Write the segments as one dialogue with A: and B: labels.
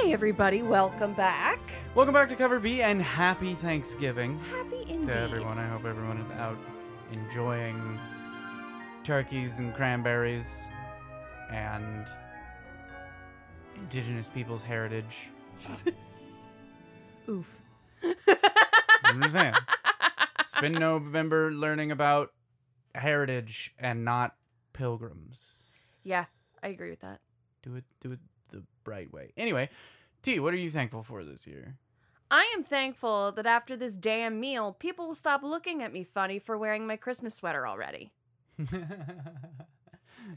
A: Hey, everybody, welcome back.
B: Welcome back to Cover B and happy Thanksgiving
A: Happy indeed.
B: to everyone. I hope everyone is out enjoying turkeys and cranberries and indigenous people's heritage.
A: Oof.
B: I'm just saying. Spend November learning about heritage and not pilgrims.
A: Yeah, I agree with that.
B: Do it do it the right way. Anyway, T, what are you thankful for this year?
A: I am thankful that after this damn meal, people will stop looking at me funny for wearing my Christmas sweater already.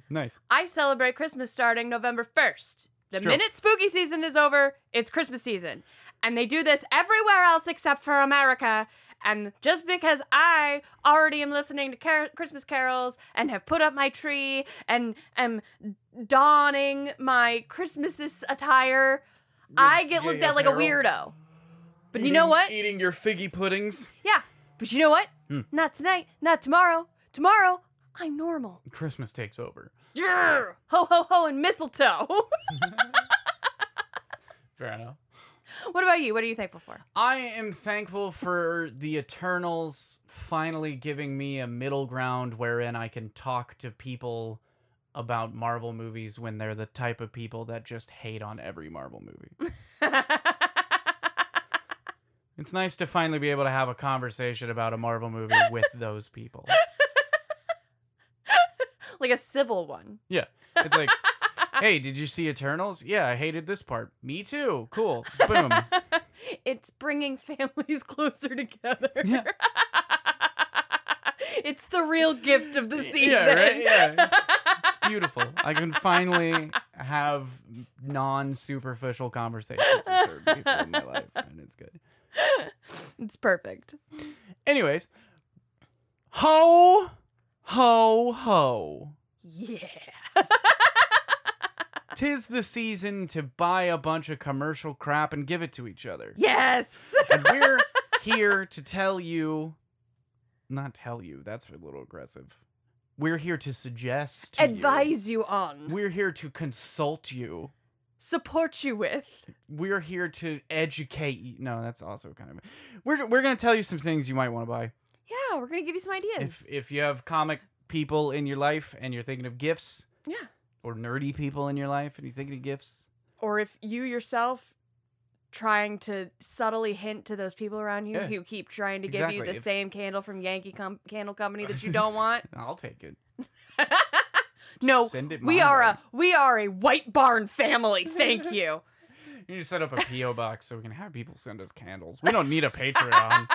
B: nice.
A: I celebrate Christmas starting November 1st. The minute spooky season is over, it's Christmas season. And they do this everywhere else except for America. And just because I already am listening to car- Christmas carols and have put up my tree and am donning my Christmas attire, I get looked at like a weirdo. But you know what?
B: Eating your figgy puddings.
A: Yeah. But you know what?
B: Hmm.
A: Not tonight, not tomorrow. Tomorrow, I'm normal.
B: Christmas takes over.
A: Yeah. Ho ho ho and mistletoe.
B: Fair enough.
A: What about you? What are you thankful for?
B: I am thankful for the Eternals finally giving me a middle ground wherein I can talk to people about Marvel movies when they're the type of people that just hate on every Marvel movie. It's nice to finally be able to have a conversation about a Marvel movie with those people.
A: like a civil one.
B: Yeah. It's like, hey, did you see Eternals? Yeah, I hated this part. Me too. Cool. Boom.
A: it's bringing families closer together.
B: Yeah.
A: it's the real gift of the season.
B: Yeah, right? Yeah. It's, it's beautiful. I can finally have non superficial conversations with certain people in my life, and it's good.
A: it's perfect.
B: Anyways, ho, ho, ho.
A: Yeah.
B: Tis the season to buy a bunch of commercial crap and give it to each other.
A: Yes.
B: And we're here to tell you, not tell you, that's a little aggressive. We're here to suggest, to you.
A: Advise you on.
B: We're here to consult you.
A: Support you with.
B: We're here to educate you. No, that's also kind of. We're we're gonna tell you some things you might want to buy.
A: Yeah, we're gonna give you some ideas.
B: If if you have comic people in your life and you're thinking of gifts,
A: yeah.
B: Or nerdy people in your life and you're thinking of gifts,
A: Or if you yourself trying to subtly hint to those people around you
B: Yeah.
A: who keep trying to give you the
B: If-
A: same candle from Yankee com- Candle Company that you don't want.
B: I'll take it.
A: no,
B: Send it
A: we are
B: way.
A: a we are a white barn family. Thank you.
B: You need to set up a PO box so we can have people send us candles. We don't need a Patreon.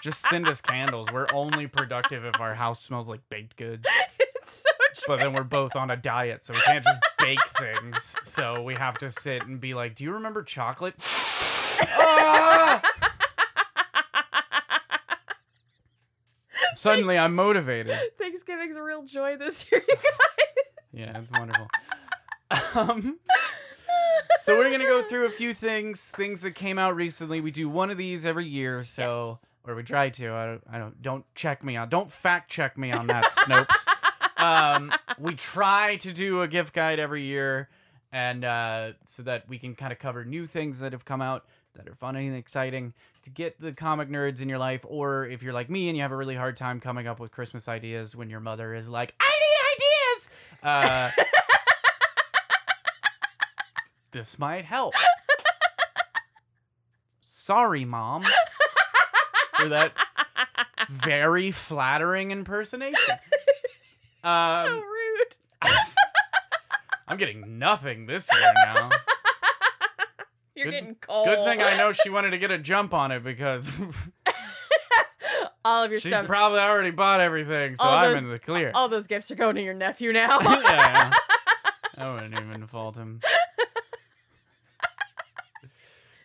B: Just send us candles. We're only productive if our house smells like baked goods.
A: It's so true.
B: But then we're both on a diet, so we can't just bake things. So we have to sit and be like, "Do you remember chocolate?" Ah! Suddenly, I'm motivated.
A: Thanksgiving's a real joy this year, you guys.
B: Yeah, it's wonderful. Um, so we're gonna go through a few things, things that came out recently. We do one of these every year, so
A: Yes.
B: or we try to. I don't, I don't. Don't check me on. Don't fact check me on that, Snopes. Um, we try to do a gift guide every year, and uh, so that we can kind of cover new things that have come out that are fun and exciting to get the comic nerds in your life. Or if you're like me and you have a really hard time coming up with Christmas ideas when your mother is like, "I need ideas." Uh, this might help. Sorry, mom, for that very flattering impersonation. Um,
A: so rude.
B: I'm getting nothing this year now.
A: You're
B: Good-
A: getting cold.
B: Good thing I know she wanted to get a jump on it because
A: all of your
B: she's
A: stuff.
B: probably already bought everything, so I'm in the clear.
A: all those gifts are going to your nephew now.
B: yeah, yeah. I wouldn't even fault him.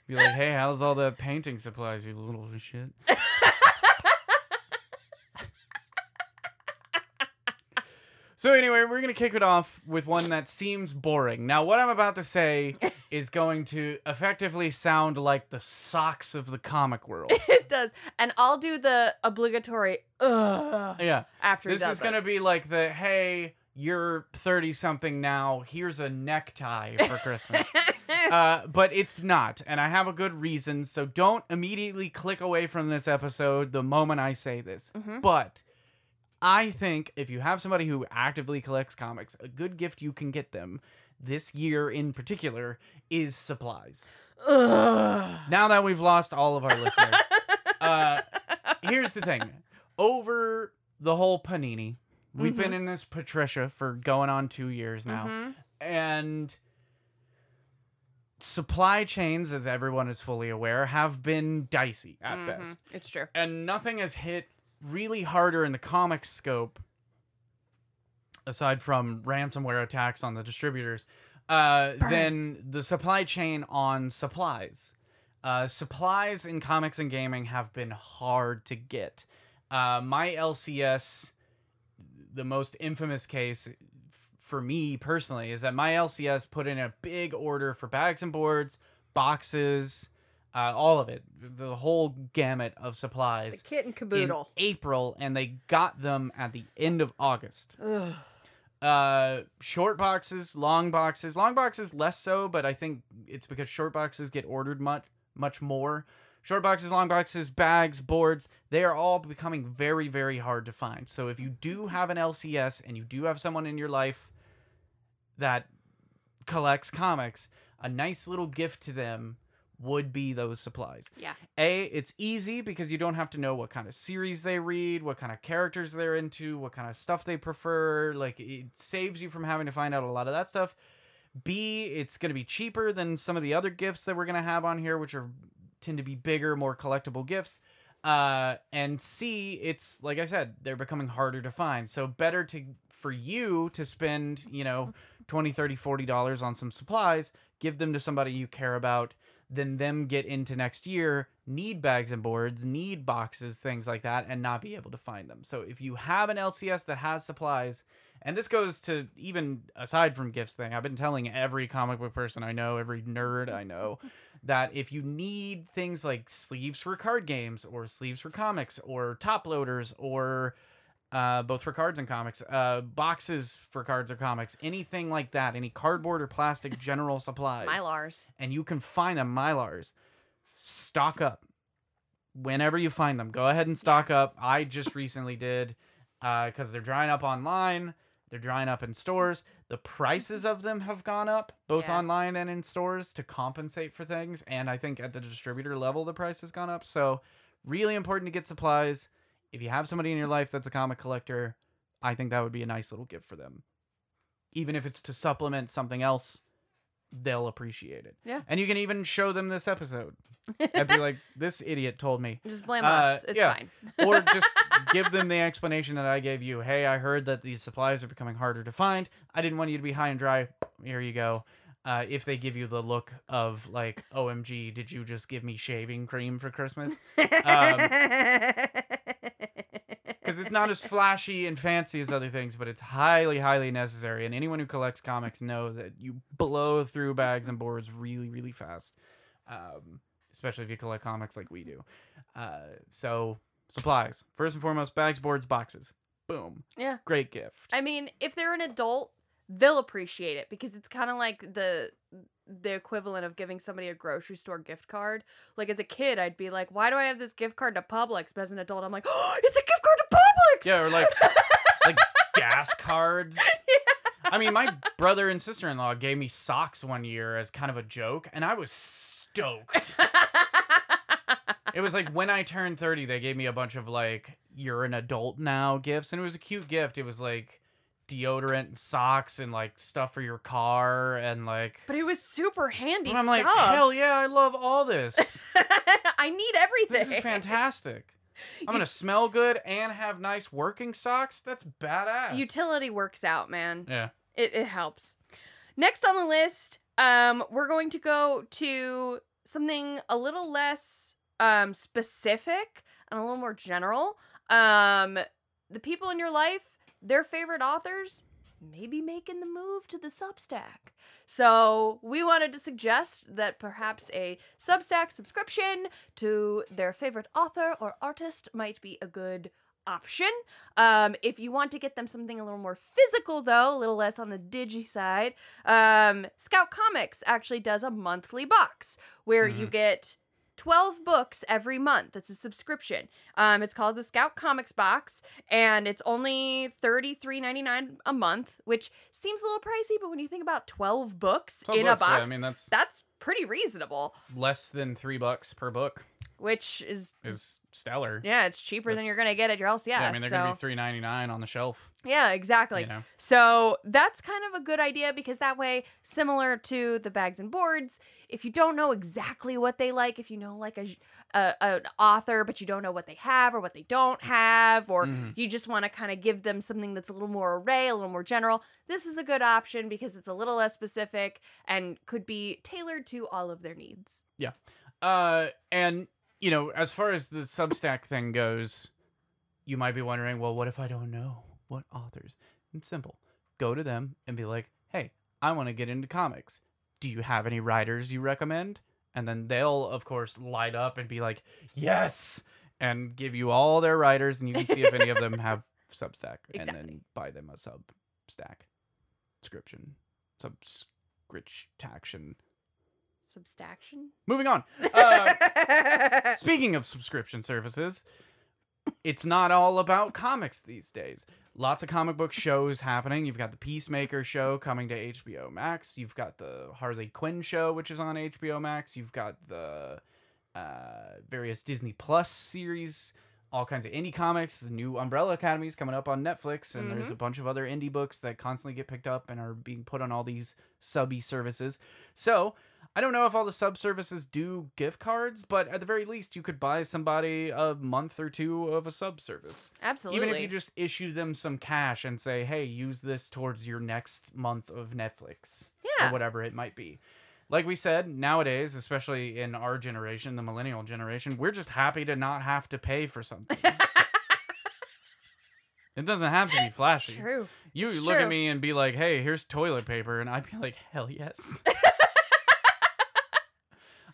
B: Be like, hey, how's all the painting supplies, you little shit? So anyway, we're gonna kick it off with one that seems boring. Now, what I'm about to say is going to effectively sound like the socks of the comic world.
A: it does, and I'll do the obligatory ugh
B: Yeah,
A: after he
B: this
A: does
B: is gonna be like the hey, you're thirty something now. Here's a necktie for Christmas. uh, but it's not, and I have a good reason. So don't immediately click away from this episode the moment I say this.
A: Mm-hmm.
B: But I think if you have somebody who actively collects comics, a good gift you can get them this year in particular is supplies. Now that we've lost all of our listeners, uh, here's the thing: over the whole Panini, we've been in this Patricia for going on two years now,
A: Mhm.
B: and supply chains, as everyone is fully aware, have been dicey at
A: Mhm.
B: best,
A: It's true.
B: and nothing has hit really harder in the comic scope, aside from ransomware attacks on the distributors, uh, than the supply chain on supplies. Uh, supplies in comics and gaming have been hard to get. Uh, my LCS, the most infamous case f- for me personally, is that my LCS put in a big order for bags and boards, boxes, uh, all of it, the whole gamut of supplies The
A: kit and
B: in
A: caboodle.
B: April, and they got them at the end of August.
A: Ugh.
B: Uh, short boxes, long boxes, long boxes less so, but I think it's because short boxes get ordered much much more. Short boxes, long boxes, bags, boards, they are all becoming very, very hard to find. So if you do have an LCS and you do have someone in your life that collects comics, a nice little gift to them would be those supplies.
A: Yeah.
B: A, it's easy because you don't have to know what kind of series they read, what kind of characters they're into, what kind of stuff they prefer. Like it saves you from having to find out a lot of that stuff. B, it's going to be cheaper than some of the other gifts that we're going to have on here, which are tend to be bigger, more collectible gifts. Uh, and C, it's like I said, they're becoming harder to find. So better to for you to spend, you know, 20, 30, 40 dollars on some supplies, give them to somebody you care about, than them get into next year, need bags and boards, need boxes, things like that, and not be able to find them. So if you have an LCS that has supplies, and this goes to even aside from gifts thing, I've been telling every comic book person I know, every nerd I know, that if you need things like sleeves for card games or sleeves for comics or top loaders or uh, both for cards and comics, uh, boxes for cards or comics, anything like that, any cardboard or plastic general supplies.
A: Mylars.
B: and you can find them mylars. Stock up. Whenever you find them go ahead and stock up. I just recently did because they're drying up online. They're drying up in stores. The prices of them have gone up both
A: Yeah.
B: online and in stores to compensate for things. And i think at the distributor level the price has gone up. So really important to get supplies if you have somebody in your life that's a comic collector i think that would be a nice little gift for them even if it's to supplement something else they'll appreciate it
A: Yeah.
B: and you can even show them this episode and be like this idiot told me
A: Just blame
B: Uh,
A: us. It's
B: yeah.
A: fine.
B: or just give them the explanation that I gave you. Hey, I heard that these supplies are becoming harder to find. I didn't want you to be high and dry. Here you go. Uh, if they give you the look of like, OMG, did you just give me shaving cream for Christmas? Because it's not as flashy and fancy as other things, but it's highly, highly necessary. And anyone who collects comics know that you blow through bags and boards really, really fast. Um, especially if you collect comics like we do. Uh, so supplies first and foremost: bags, boards, boxes. Boom.
A: Yeah.
B: Great gift.
A: I mean, if they're an adult, they'll appreciate it because it's kind of like the the equivalent of giving somebody a grocery store gift card. Like as a kid, I'd be like, "Why do I have this gift card to Publix?" But as an adult, I'm like, "Oh, it's a gift card to Publix!"
B: Yeah, or like like gas cards. I mean, my brother and sister in law gave me socks one year as kind of a joke, and I was stoked. it was like when I turned 30, they gave me a bunch of like, you're an adult now gifts, and it was a cute gift. It was like deodorant and socks and like stuff for your car and like.
A: but it was super handy
B: And I'm
A: stuff.
B: like, hell yeah, I love all this.
A: I need everything.
B: This is fantastic. I'm gonna smell good and have nice working socks. That's badass.
A: Utility works out, man.
B: yeah.
A: it, it helps. Next on the list, um, we're going to go to something a little less um, specific and a little more general. Um, the people in your life, their favorite authors, maybe making the move to the Substack. So we wanted to suggest that perhaps a Substack subscription to their favorite author or artist might be a good option. Um, if you want to get them something a little more physical, though, a little less on the digi side, um, Scout Comics actually does a monthly box where you get 12 books every month. It's a subscription. Um, it's called the Scout Comics Box, and it's only $33.99 a month, which seems a little pricey, but when you think about 12 books
B: 12
A: in
B: bucks,
A: a
B: yeah,
A: box,
B: I mean, that's
A: that's pretty reasonable,
B: less than three bucks per book.
A: Which is,
B: Is stellar.
A: yeah, it's cheaper than you're going to get at your LCS.
B: Yeah, I mean, they're
A: so.
B: gonna be three ninety nine on the shelf.
A: Yeah, exactly.
B: You know?
A: So that's kind of a good idea because that way, similar to the bags and boards, if you don't know exactly what they like, if you know like a, a an author but you don't know what they have or what they don't have, or
B: Mhm.
A: you just want to kind of give them something that's a little more array, a little more general, this is a good option because it's a little less specific and could be tailored to all of their needs. Yeah.
B: Uh, and you know, as far as the Substack thing goes, you might be wondering, well, what if I don't know what authors? It's simple. Go to them and be like, hey, I want to get into comics. Do you have any writers you recommend? And then they'll, of course, light up and be like, yes, and give you all their writers, and you can see if any of them have Substack, and then buy them a Substack subscription, subscription.
A: Substaction.
B: Moving on. Uh, Speaking of subscription services, it's not all about comics these days. Lots of comic book shows happening. You've got the Peacemaker show coming to HBO Max. You've got the Harley Quinn show, which is on HBO Max. You've got the uh, various Disney Plus series, all kinds of indie comics. The new Umbrella Academy is coming up on Netflix, and there's a bunch of other indie books that constantly get picked up and are being put on all these subby services. So I don't know if all the sub services do gift cards, but at the very least, you could buy somebody a month or two of a sub service.
A: Absolutely.
B: Even if you just issue them some cash and say, hey, use this towards your next month of Netflix
A: Yeah.
B: or whatever it might be. Like we said, nowadays, especially in our generation, the millennial generation, we're just happy to not have to pay for something. it doesn't have to be flashy.
A: True.
B: You
A: It's
B: look at me and be like, hey, here's toilet paper. And I'd be like, hell yes.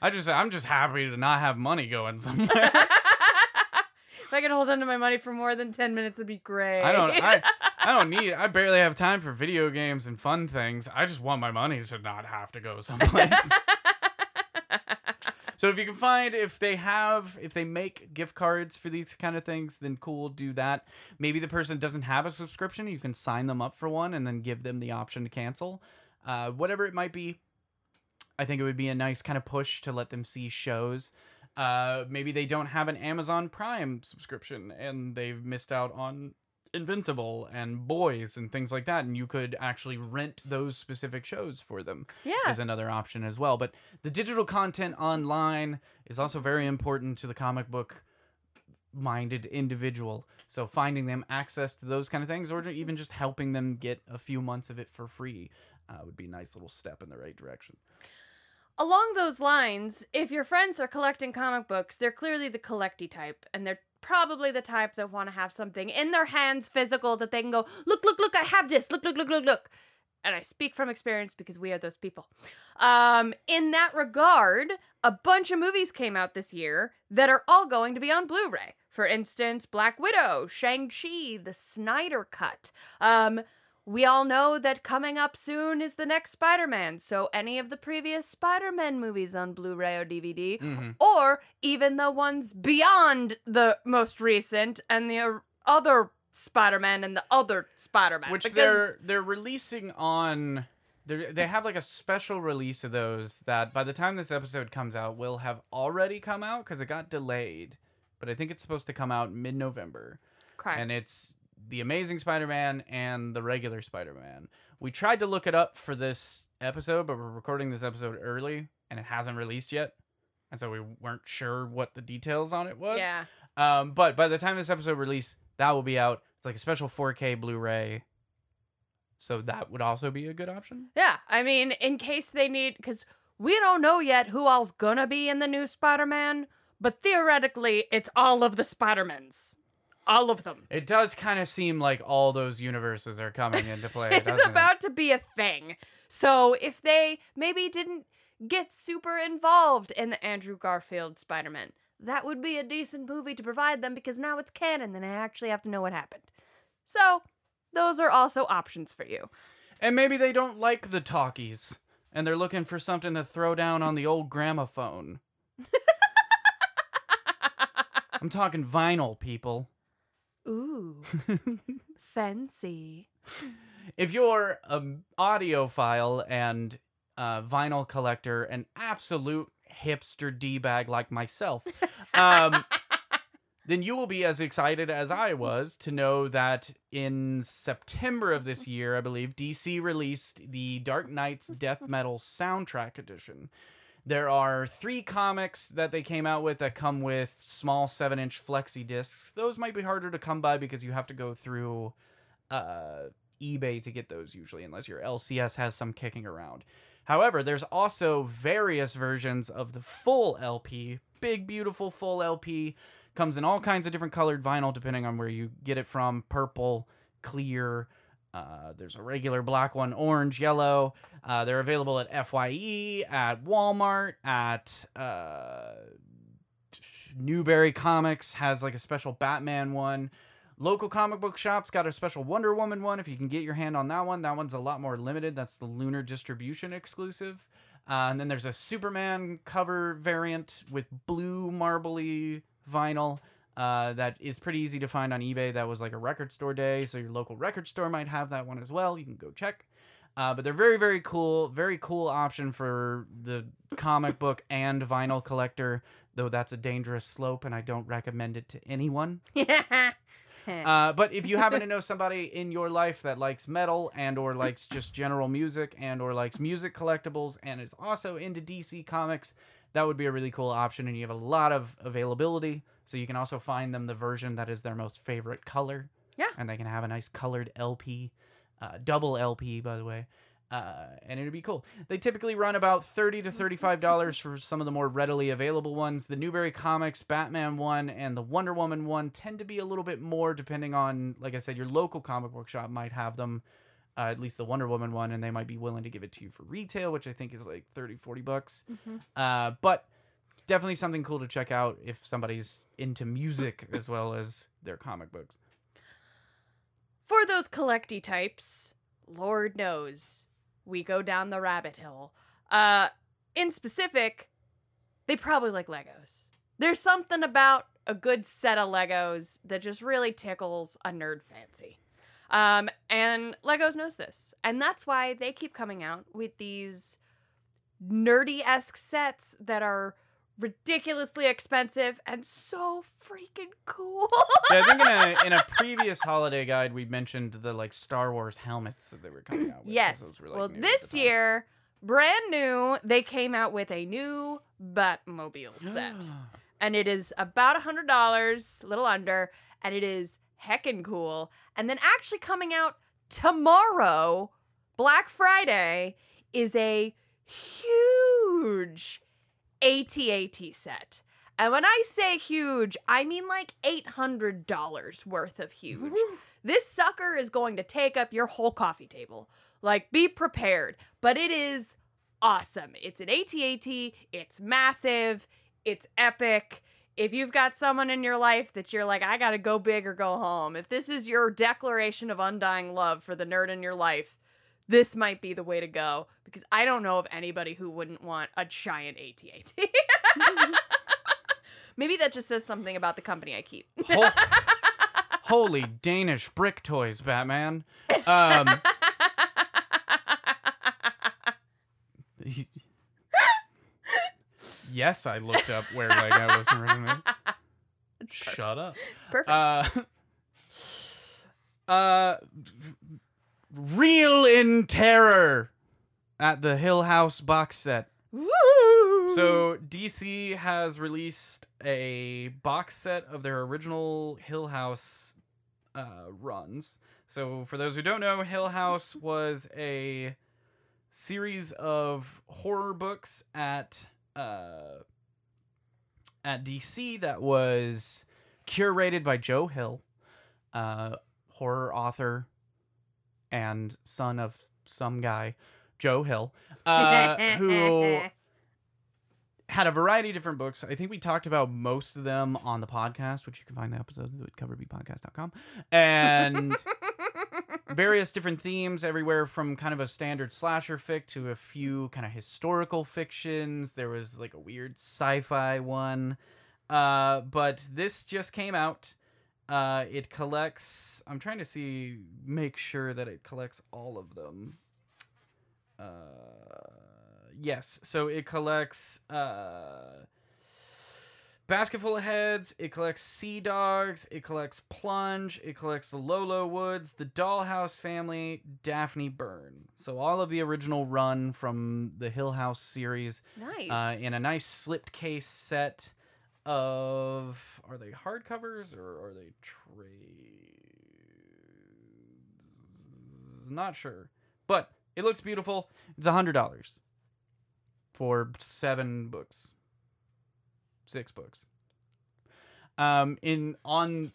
B: I just, I'm just happy to not have money going somewhere.
A: if I could hold on to my money for more than 10 minutes, it'd be great.
B: I don't, I, I don't need, I barely have time for video games and fun things. I just want my money to not have to go someplace. so if you can find, if they have, if they make gift cards for these kind of things, then cool, do that. Maybe the person doesn't have a subscription. You can sign them up for one and then give them the option to cancel. Uh, whatever it might be, I think it would be a nice kind of push to let them see shows. Uh, maybe they don't have an Amazon Prime subscription and they've missed out on Invincible and Boys and things like that, and you could actually rent those specific shows for them
A: yeah.
B: is another option as well. But the digital content online is also very important to the comic book minded individual. So finding them access to those kind of things, or even just helping them get a few months of it for free, uh, would be a nice little step in the right direction.
A: Along those lines, if your friends are collecting comic books, they're clearly the collecty type, and they're probably the type that want to have something in their hands physical that they can go, look, look, look, I have this, look, look, look, look, look. And I speak from experience because we are those people. Um, in that regard, a bunch of movies came out this year that are all going to be on Blu ray. For instance, Black Widow, Shang-Chi, the Snyder Cut. Um, we all know that coming up soon is the next Spider Man, so any of the previous Spider Man movies on Blu ray or DVD,
B: Mm-hmm.
A: or even the ones beyond the most recent and the other Spider Man and the other Spider Man.
B: Which they're they're releasing on. They they have like a special release of those that by the time this episode comes out will have already come out because it got delayed, but I think it's supposed to come out mid November.
A: Correct.
B: and it's the Amazing Spider-Man and the regular Spider-Man. We tried to look it up for this episode, but we're recording this episode early, and it hasn't released yet, and so we weren't sure what the details on it was.
A: yeah.
B: Um, but by the time this episode release, that will be out. It's like a special 4K Blu-ray, so that would also be a good option.
A: Yeah. I mean, in case they need, because we don't know yet who all's gonna be in the new Spider Man, but theoretically, it's all of the Spider-Mans. All of them.
B: It does kind of seem like all those universes are coming into play.
A: it's
B: doesn't it?
A: about to be a thing. So if they maybe didn't get super involved in the Andrew Garfield Spider Man, that would be a decent movie to provide them because now it's canon, and I actually have to know what happened. So, those are also options for you.
B: And maybe they don't like the talkies and they're looking for something to throw down on the old gramophone. I'm talking vinyl, people.
A: Ooh, fancy.
B: If you're an audiophile and a vinyl collector, an absolute hipster d bag like myself, um, then you will be as excited as I was to know that in September of this year, I believe, DC released the Dark Knights Death Metal Soundtrack Edition. There are three comics that they came out with that come with small 7 inch flexi discs. Those might be harder to come by because you have to go through uh, eBay to get those usually, unless your LCS has some kicking around. However, there's also various versions of the full LP, big, beautiful full LP. Comes in all kinds of different colored vinyl depending on where you get it from purple, clear. Uh, there's a regular black one, orange, yellow. Uh, they're available at FYE, at Walmart, at uh, Newbury Comics has like a special Batman one. Local comic book shops got a special Wonder Woman one. If you can get your hand on that one, that one's a lot more limited. That's the Lunar Distribution exclusive. Uh, and then there's a Superman cover variant with blue marbly vinyl uh, that is pretty easy to find on eBay. That was like a record store day, so your local record store might have that one as well. You can go check. Uh, but they're very, very cool. Very cool option for the comic book and vinyl collector, though that's a dangerous slope, and I don't recommend it to anyone. Uh, but if you happen to know somebody in your life that likes metal and or likes just general music and or likes music collectibles and is also into DC comics, that would be a really cool option. And you have a lot of availability, so you can also find them the version that is their most favorite color.
A: Yeah.
B: and they can have a nice colored LP, uh, double LP by the way. Uh, and it'd be cool. They typically run about thirty to thirty-five dollars for some of the more readily available ones. The Newbury Comics Batman one and the Wonder Woman one tend to be a little bit more, depending on, like I said, your local comic book shop might have them. Uh, at least the Wonder Woman one, and they might be willing to give it to you for retail, which I think is like 30, 40 bucks. Uh, but definitely something cool to check out if somebody's into music as well as their comic books.
A: For those collecty types, Lord knows we go down the rabbit hole. Uh, in specific, they probably like Legos. There's something about a good set of Legos that just really tickles a nerd fancy. Um, and Legos knows this. And that's why they keep coming out with these nerdy esque sets that are ridiculously expensive and so freaking cool.
B: Yeah, I think in a in a previous holiday guide we mentioned the like Star Wars helmets that they were coming out with.
A: Yes.
B: were, like,
A: well, this year, brand new, they came out with a new Batmobile set. and it is about a hundred dollars, a little under, and it is heckin' cool. And then actually coming out tomorrow, Black Friday, is a huge AT-AT set. And when I say huge, I mean like $800 worth of huge. This sucker is going to take up your whole coffee table. Like, be prepared. But it is awesome. It's an AT-AT, it's massive, it's epic. If you've got someone in your life that you're like, I gotta go big or go home, if this is your declaration of undying love for the nerd in your life, this might be the way to go because I don't know of anybody who wouldn't want a giant AT-AT. Maybe that just says something about the company I keep.
B: Hol- Holy Danish brick toys, Batman. Um, yes, I looked up where Lego was originally. Shut up.
A: It's perfect.
B: Uh, uh, Real in Terror at the Hill House box set.
A: Woo!
B: So DC has released a box set of their original Hill House uh, runs. So for those who don't know, Hill House was a series of horror books at uh, at DC that was curated by Joe Hill, uh, horror author and son of some guy, Joe Hill, uh, who had a variety of different books. I think we talked about most of them on the podcast, which you can find the episodes at coverbpodcast.com. And various different themes everywhere from kind of a standard slasher fic to a few kind of historical fictions. There was like a weird sci-fi one. Uh, but this just came out. Uh, it collects. I'm trying to see, make sure that it collects all of them. Uh, yes. So it collects uh, Basket Full of Heads. It collects Sea Dogs. It collects Plunge. It collects the Low Low Woods, the Dollhouse Family, Daphne Byrne. So all of the original run from the Hill House series
A: Nice.
B: uh, in a nice slipped case set of are they hardcovers or are they trades? Not sure, but it looks beautiful. It's a hundred dollars for seven books, six books. Um, in on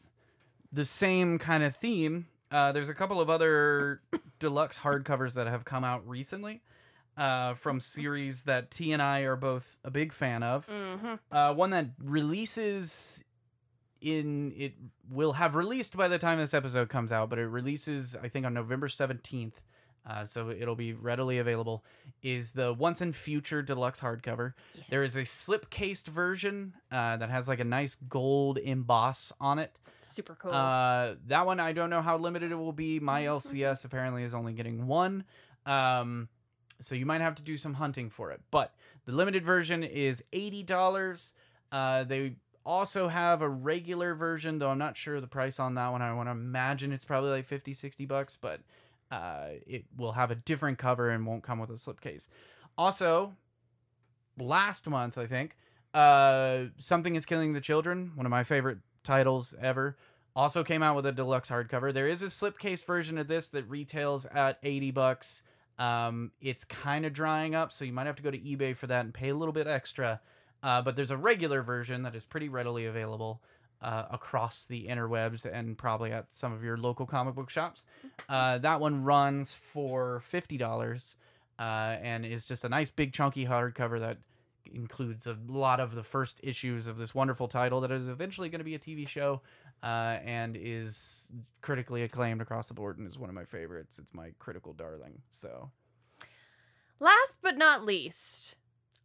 B: the same kind of theme, uh, there's a couple of other deluxe hardcovers that have come out recently uh, from series that T and I are both a big fan of.
A: mm-hmm.
B: Uh, one that releases in it will have released by the time this episode comes out, but it releases I think on November seventeenth. Uh, so it'll be readily available. Is the Once and Future deluxe hardcover? There is a slip cased version uh, that has like a nice gold emboss on it.
A: super cool.
B: Uh, that one I don't know how limited it will be. My LCS apparently is only getting one, um, so you might have to do some hunting for it. But the limited version is eighty dollars. Uh, they also have a regular version, though I'm not sure the price on that one. I want to imagine it's probably like 50, 60 bucks, but uh, it will have a different cover and won't come with a slipcase. Also, last month I think, uh, something is killing the children. One of my favorite titles ever. Also came out with a deluxe hardcover. There is a slipcase version of this that retails at 80 bucks. Um, it's kind of drying up, so you might have to go to eBay for that and pay a little bit extra. Uh, but there's a regular version that is pretty readily available uh, across the interwebs and probably at some of your local comic book shops. Uh, that one runs for fifty dollars uh, and is just a nice big chunky hardcover that includes a lot of the first issues of this wonderful title that is eventually going to be a TV show uh, and is critically acclaimed across the board and is one of my favorites. It's my critical darling. So
A: Last but not least,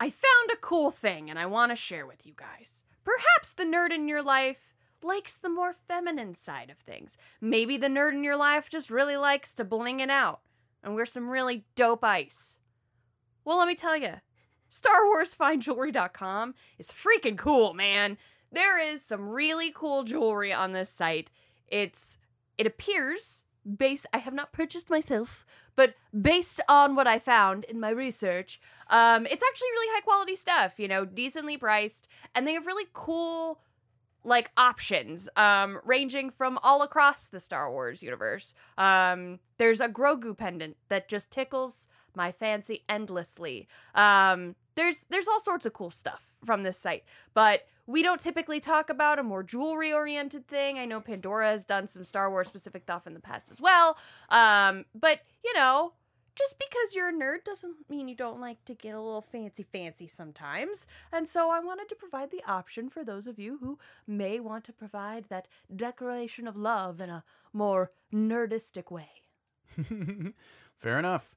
A: I found a cool thing and I want to share with you guys. Perhaps the nerd in your life likes the more feminine side of things. Maybe the nerd in your life just really likes to bling it out and wear some really dope ice. Well, let me tell you, StarWarsFineJewelry.com is freaking cool, man. There is some really cool jewelry on this site. It's it appears base I have not purchased myself, but based on what I found in my research, um, it's actually really high quality stuff, you know, decently priced, and they have really cool like options um ranging from all across the Star Wars universe. Um there's a Grogu pendant that just tickles my fancy endlessly. Um there's there's all sorts of cool stuff from this site, but we don't typically talk about a more jewelry oriented thing. I know Pandora has done some Star Wars specific stuff in the past as well. Um but you know, just because you're a nerd doesn't mean you don't like to get a little fancy fancy sometimes. And so I wanted to provide the option for those of you who may want to provide that declaration of love in a more nerdistic way.
B: Fair enough.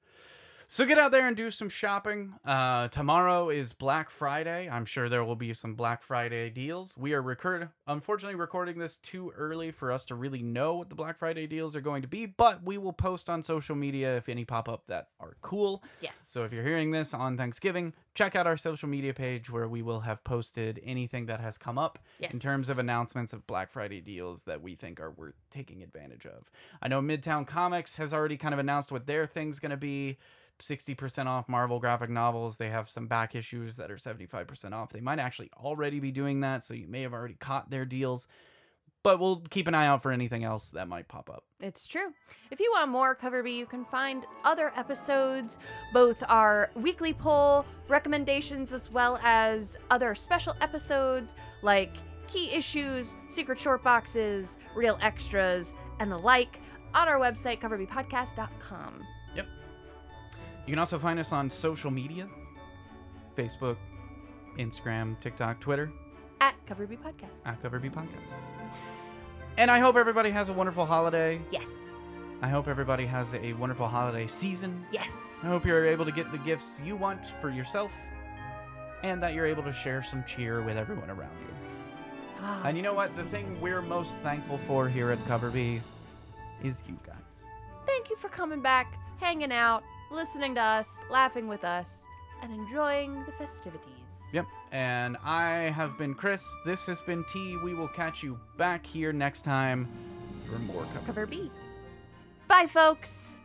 B: So get out there and do some shopping. Uh, tomorrow is Black Friday. I'm sure there will be some Black Friday deals. We are record- unfortunately recording this too early for us to really know what the Black Friday deals are going to be, but we will post on social media if any pop up that are cool.
A: Yes.
B: So if you're hearing this on Thanksgiving, check out our social media page where we will have posted anything that has come up in terms of announcements of Black Friday deals that we think are worth taking advantage of. I know Midtown Comics has already kind of announced what their thing's going to be. 60% off Marvel graphic novels. They have some back issues that are 75% off. They might actually already be doing that, so you may have already caught their deals. But we'll keep an eye out for anything else that might pop up.
A: It's true. If you want more Cover B, you can find other episodes, both our weekly poll recommendations as well as other special episodes like key issues, secret short boxes, real extras, and the like on our website, coverbpodcast.com.
B: You can also find us on social media Facebook, Instagram, TikTok, Twitter
A: At Cover B Podcast.
B: at Cover B Podcast. And I hope everybody has a wonderful holiday.
A: Yes.
B: I hope everybody has a wonderful holiday season.
A: Yes.
B: I hope you're able to get the gifts you want for yourself and that you're able to share some cheer with everyone around you.
A: Ah,
B: And you know what?
A: the
B: The thing we're most thankful for here at Cover B is you guys.
A: Thank you for coming back, hanging out, listening to us, laughing with us, and enjoying the festivities.
B: Yep. And I have been Chris. This has been T. We will catch you back here next time for more Cover
A: Cover B. Bye, folks.